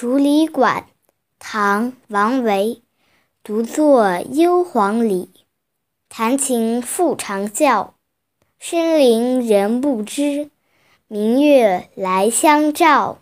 竹里馆唐王维独坐幽篁里弹琴复长啸深林人不知明月来相照。